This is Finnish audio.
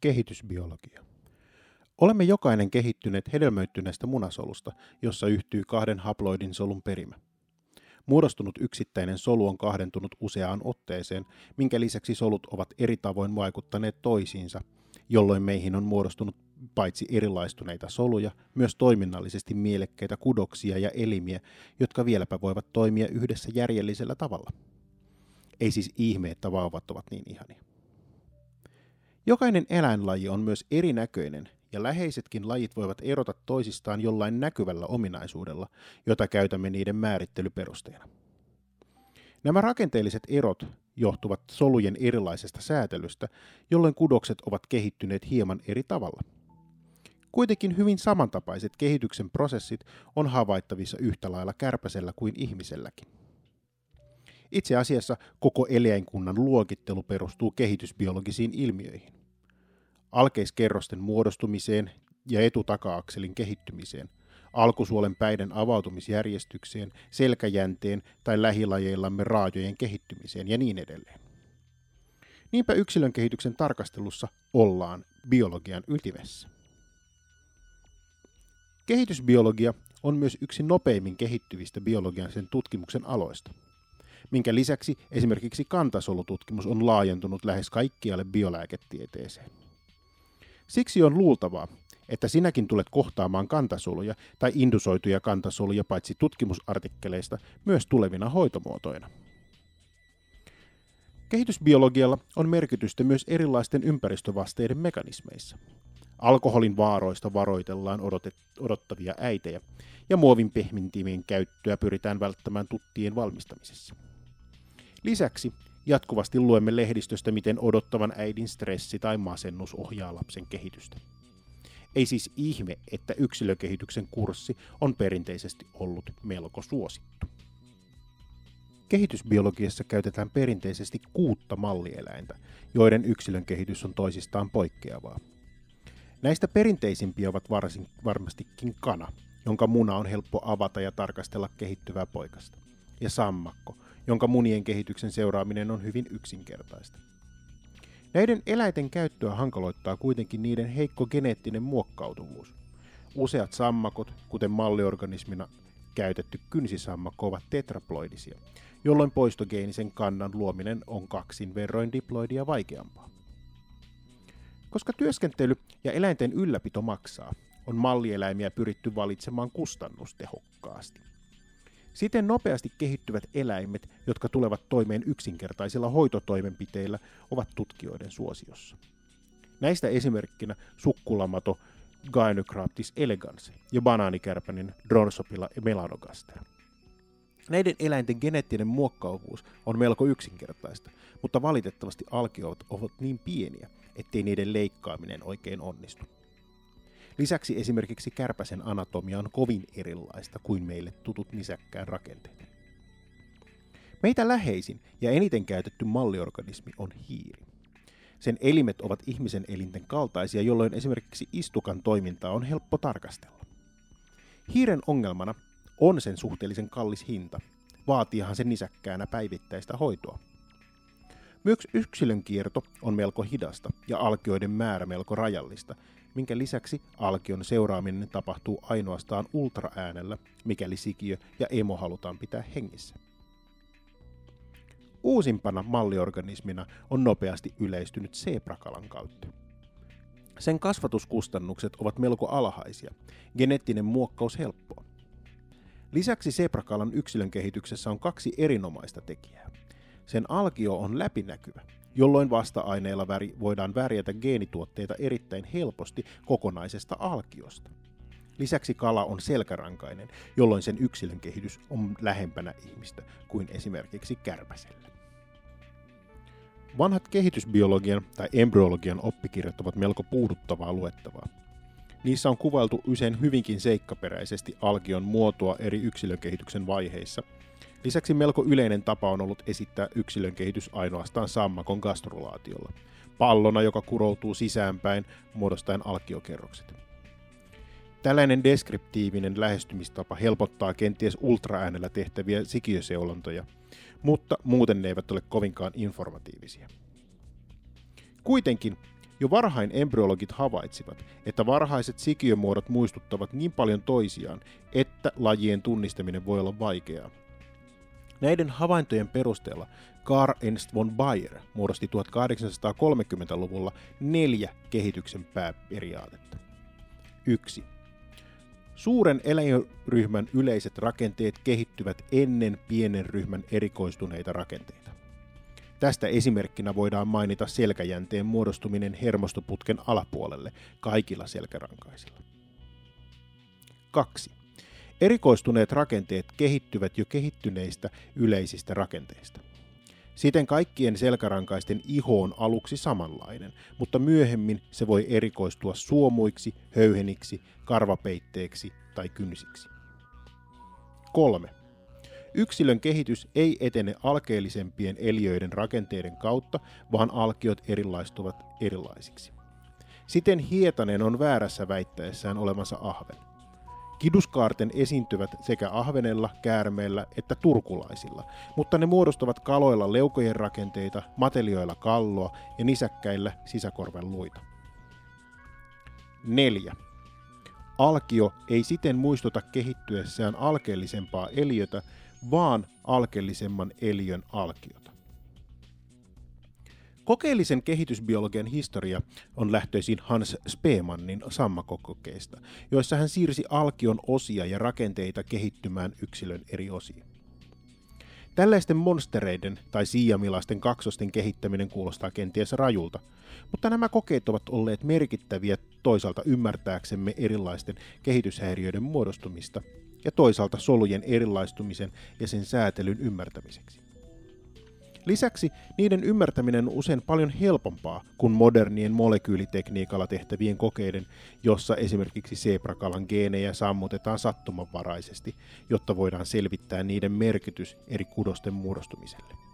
Kehitysbiologia. Olemme jokainen kehittyneet hedelmöittyneestä munasolusta, jossa yhtyy kahden haploidin solun perimä. Muodostunut yksittäinen solu on kahdentunut useaan otteeseen, minkä lisäksi solut ovat eri tavoin vaikuttaneet toisiinsa, jolloin meihin on muodostunut paitsi erilaistuneita soluja, myös toiminnallisesti mielekkäitä kudoksia ja elimiä, jotka vieläpä voivat toimia yhdessä järjellisellä tavalla. Ei siis ihme, että vauvat ovat niin ihania. Jokainen eläinlaji on myös erinäköinen, ja läheisetkin lajit voivat erota toisistaan jollain näkyvällä ominaisuudella, jota käytämme niiden määrittelyperusteena. Nämä rakenteelliset erot johtuvat solujen erilaisesta säätelystä, jolloin kudokset ovat kehittyneet hieman eri tavalla. Kuitenkin hyvin samantapaiset kehityksen prosessit on havaittavissa yhtä lailla kärpäsellä kuin ihmiselläkin. Itse asiassa koko eläinkunnan luokittelu perustuu kehitysbiologisiin ilmiöihin. Alkeiskerrosten muodostumiseen ja etutaka-akselin kehittymiseen, alkusuolen päiden avautumisjärjestykseen, selkäjänteen tai lähilajeillamme raajojen kehittymiseen ja niin edelleen. Niinpä yksilön kehityksen tarkastelussa ollaan biologian ytimessä. Kehitysbiologia on myös yksi nopeimmin kehittyvistä biologian sen tutkimuksen aloista – minkä lisäksi esimerkiksi kantasolututkimus on laajentunut lähes kaikkialle biolääketieteeseen. Siksi on luultavaa, että sinäkin tulet kohtaamaan kantasoluja tai indusoituja kantasoluja paitsi tutkimusartikkeleista myös tulevina hoitomuotoina. Kehitysbiologialla on merkitystä myös erilaisten ympäristövasteiden mekanismeissa. Alkoholin vaaroista varoitellaan odottavia äitejä, ja muovin pehmintimien käyttöä pyritään välttämään tuttien valmistamisessa. Lisäksi jatkuvasti luemme lehdistöstä, miten odottavan äidin stressi tai masennus ohjaa lapsen kehitystä. Ei siis ihme, että yksilökehityksen kurssi on perinteisesti ollut melko suosittu. Kehitysbiologiassa käytetään perinteisesti kuutta mallieläintä, joiden yksilön kehitys on toisistaan poikkeavaa. Näistä perinteisimpiä ovat varsin, varmastikin kana, jonka muna on helppo avata ja tarkastella kehittyvää poikasta, ja sammakko, jonka munien kehityksen seuraaminen on hyvin yksinkertaista. Näiden eläinten käyttöä hankaloittaa kuitenkin niiden heikko geneettinen muokkautuvuus. Useat sammakot, kuten malliorganismina käytetty kynsisammakko, ovat tetraploidisia, jolloin poistogeenisen kannan luominen on kaksin verroin diploidia vaikeampaa. Koska työskentely ja eläinten ylläpito maksaa, on mallieläimiä pyritty valitsemaan kustannustehokkaasti. Siten nopeasti kehittyvät eläimet, jotka tulevat toimeen yksinkertaisilla hoitotoimenpiteillä, ovat tutkijoiden suosiossa. Näistä esimerkkinä sukkulamato Gynocraptis elegans ja banaanikärpänen Dronsopila melanogaster. Näiden eläinten geneettinen muokkauvuus on melko yksinkertaista, mutta valitettavasti alkiot ovat niin pieniä, ettei niiden leikkaaminen oikein onnistu. Lisäksi esimerkiksi kärpäsen anatomia on kovin erilaista kuin meille tutut nisäkkään rakenteet. Meitä läheisin ja eniten käytetty malliorganismi on hiiri. Sen elimet ovat ihmisen elinten kaltaisia, jolloin esimerkiksi istukan toimintaa on helppo tarkastella. Hiiren ongelmana on sen suhteellisen kallis hinta. Vaatiihan sen nisäkkäänä päivittäistä hoitoa. Myös yksilön kierto on melko hidasta ja alkioiden määrä melko rajallista, minkä lisäksi alkion seuraaminen tapahtuu ainoastaan ultraäänellä, mikäli sikiö ja emo halutaan pitää hengissä. Uusimpana malliorganismina on nopeasti yleistynyt seeprakalan käyttö. Sen kasvatuskustannukset ovat melko alhaisia, geneettinen muokkaus helppoa. Lisäksi seeprakalan yksilön kehityksessä on kaksi erinomaista tekijää. Sen alkio on läpinäkyvä, jolloin vasta-aineilla väri, voidaan värjätä geenituotteita erittäin helposti kokonaisesta alkiosta. Lisäksi kala on selkärankainen, jolloin sen yksilön kehitys on lähempänä ihmistä kuin esimerkiksi kärpäsellä. Vanhat kehitysbiologian tai embryologian oppikirjat ovat melko puuduttavaa luettavaa. Niissä on kuvailtu usein hyvinkin seikkaperäisesti alkion muotoa eri yksilökehityksen vaiheissa – Lisäksi melko yleinen tapa on ollut esittää yksilön kehitys ainoastaan sammakon gastrulaatiolla, pallona, joka kuroutuu sisäänpäin muodostaen alkiokerrokset. Tällainen deskriptiivinen lähestymistapa helpottaa kenties ultraäänellä tehtäviä sikiöseulontoja, mutta muuten ne eivät ole kovinkaan informatiivisia. Kuitenkin Jo varhain embryologit havaitsivat, että varhaiset sikiömuodot muistuttavat niin paljon toisiaan, että lajien tunnistaminen voi olla vaikeaa. Näiden havaintojen perusteella Carl Ernst von Bayer muodosti 1830-luvulla neljä kehityksen pääperiaatetta. 1. Suuren eläinryhmän yleiset rakenteet kehittyvät ennen pienen ryhmän erikoistuneita rakenteita. Tästä esimerkkinä voidaan mainita selkäjänteen muodostuminen hermostoputken alapuolelle kaikilla selkärankaisilla. 2. Erikoistuneet rakenteet kehittyvät jo kehittyneistä yleisistä rakenteista. Siten kaikkien selkärankaisten iho on aluksi samanlainen, mutta myöhemmin se voi erikoistua suomuiksi, höyheniksi, karvapeitteeksi tai kynsiksi. 3. Yksilön kehitys ei etene alkeellisempien eliöiden rakenteiden kautta, vaan alkiot erilaistuvat erilaisiksi. Siten Hietanen on väärässä väittäessään olemansa ahven. Kiduskaarten esiintyvät sekä ahvenella, käärmeellä että turkulaisilla, mutta ne muodostavat kaloilla leukojen rakenteita, matelioilla kalloa ja nisäkkäillä sisäkorven luita. 4. Alkio ei siten muistuta kehittyessään alkeellisempaa eliötä, vaan alkeellisemman eliön alkiota. Kokeellisen kehitysbiologian historia on lähtöisin Hans Spemannin sammakokokeista, joissa hän siirsi alkion osia ja rakenteita kehittymään yksilön eri osiin. Tällaisten monstereiden tai siamilaisten kaksosten kehittäminen kuulostaa kenties rajulta, mutta nämä kokeet ovat olleet merkittäviä toisaalta ymmärtääksemme erilaisten kehityshäiriöiden muodostumista ja toisaalta solujen erilaistumisen ja sen säätelyn ymmärtämiseksi. Lisäksi niiden ymmärtäminen on usein paljon helpompaa kuin modernien molekyylitekniikalla tehtävien kokeiden, jossa esimerkiksi sebrakalan geenejä sammutetaan sattumanvaraisesti, jotta voidaan selvittää niiden merkitys eri kudosten muodostumiselle.